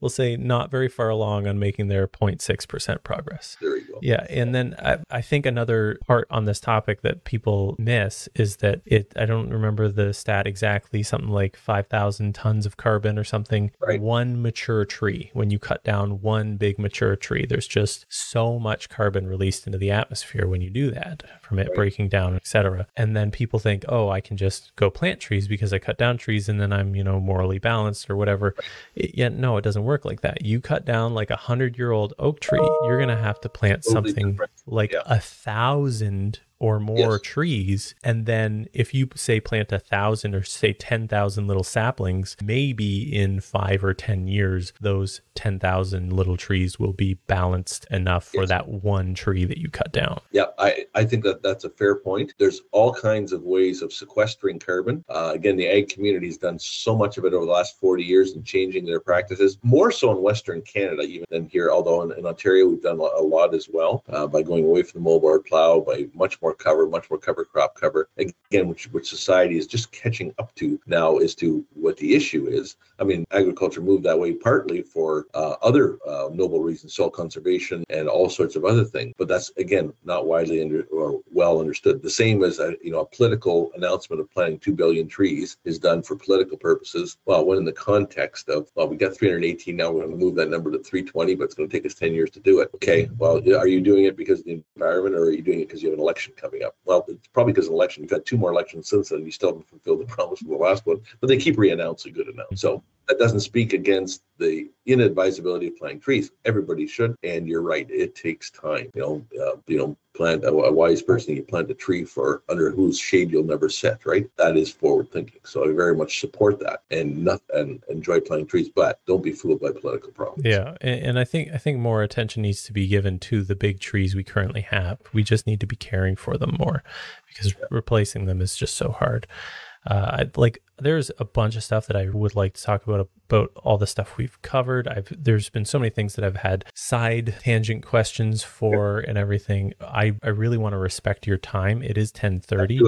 we'll say not very far along on making their 0.6% progress.
There you go.
Yeah, and then I, I think another part on this topic that people miss is that it I don't remember the stat exactly, something like 5,000 tons of carbon or something.
Right.
One mature tree, when you cut down one big mature tree, there's just so much carbon released into the atmosphere when you do that from it
Right.
breaking down, etc. And then people think, "Oh, I can just go plant trees because I cut down trees and then I'm, you know, morally balanced or whatever." It, yeah, no, it doesn't work like that. You cut down like a 100-year-old oak tree, you're going to have to plant
Totally
something
different.
like
Yeah.
a thousand or more
Yes.
trees and then if you say plant a thousand or say 10,000 little saplings maybe in five or ten years those 10,000 little trees will be balanced enough for
Yes.
that one tree that you cut down
Yeah, I, I think that that's a fair point. There's all kinds of ways of sequestering carbon. Uh, again, the ag community has done so much of it over the last 40 years and changing their practices, more so in Western Canada even than here, although in, in Ontario we've done a lot as well uh, by going away from the moldboard plow, by much more cover, much more cover crop cover. Again, which, which society is just catching up to now as to what the issue is. I mean, agriculture moved that way partly for uh, other uh, noble reasons, soil conservation and all sorts of other things. But that's again not widely under, or well understood. The same as a you know a political announcement of planting two billion trees is done for political purposes. Well, when in the context of well, we got 318 now, we're going to move that number to 320, but it's going to take us 10 years to do it. Okay, well, are you doing it because of the environment, or are you doing it because you have an election coming up? Well, it's probably because of election. You've had two more elections since then. You still haven't fulfilled the promise from the last one, but they keep re-announcing good enough. So that doesn't speak against the inadvisability of planting trees. Everybody should, and you're right. It takes time. You know, uh, you know, plant a, a wise person. You plant a tree for under whose shade you'll never sit. Right? That is forward thinking. So I very much support that, and not and enjoy planting trees. But don't be fooled by political problems.
yeah and, and i think i think more attention needs to be given to the big trees we currently have we just need to be caring for them more because replacing them is just so hard uh, I, like there's a bunch of stuff that I would like to talk about about all the stuff we've covered. I've there's been so many things that I've had side tangent questions for and everything. I I really want to respect your time. It is 10:30.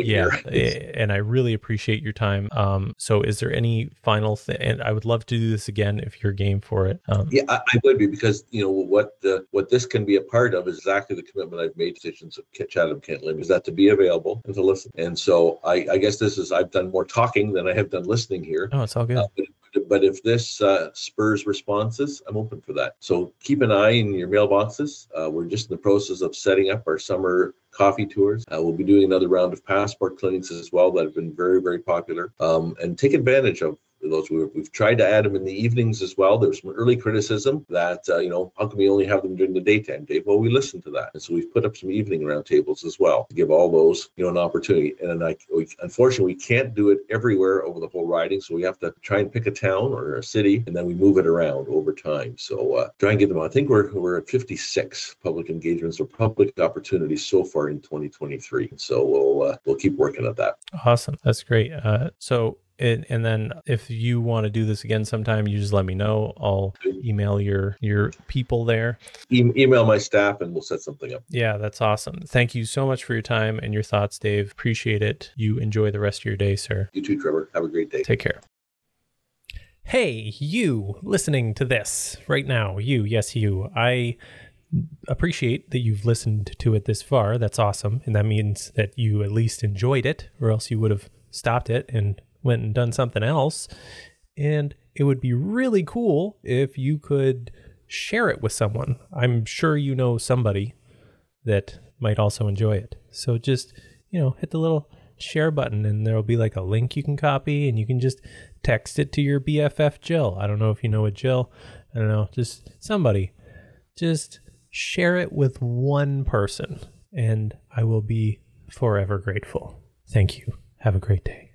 You have to get rolling
Yeah, and I really appreciate your time. Um, so is there any final thing? And I would love to do this again if you're game for it. Um,
Yeah, I, I would be because you know what the what this can be a part of is exactly the commitment I've made to of Chatham Kent Lim is that to be available and to listen. And so I, I guess this is I've done more talking than I have done listening here.
Oh, it's all good.
Uh, but, if this uh, spurs responses, I'm open for that. So keep an eye in your mailboxes. Uh, we're just in the process of setting up our summer coffee tours. Uh, we'll be doing another round of passport clinics as well that have been very, very popular. Um, and take advantage of those. We've, we've tried to add them in the evenings as well. There's some early criticism that, uh, you know, how can we only have them during the daytime, Dave? Well, we listened to that. And so we've put up some evening roundtables as well to give all those, you know, an opportunity. And I, we, unfortunately, we can't do it everywhere over the whole riding. So we have to try and pick a town or a city and then we move it around over time. So uh, try and get them. I think we're, we're at 56 public engagements or public opportunities so far in 2023. So we'll, uh, we'll keep working at that.
Awesome. That's great. Uh, so And, and then if you want to do this again sometime, you just let me know. I'll email your your people there.
E- email my staff and we'll set something up.
Yeah, that's awesome. Thank you so much for your time and your thoughts, Dave. Appreciate it. You enjoy the rest of your day, sir.
You too, Trevor. Have a great day.
Take care. Hey, you listening to this right now. You, yes, you. I appreciate that you've listened to it this far. That's awesome. And that means that you at least enjoyed it, or else you would have stopped it and went and done something else. And it would be really cool if you could share it with someone. I'm sure you know somebody that might also enjoy it. So just, you know, hit the little share button and there'll be like a link you can copy and you can just text it to your BFF Jill. I don't know if you know a Jill. I don't know, just somebody. Just share it with one person and I will be forever grateful. Thank you. Have a great day.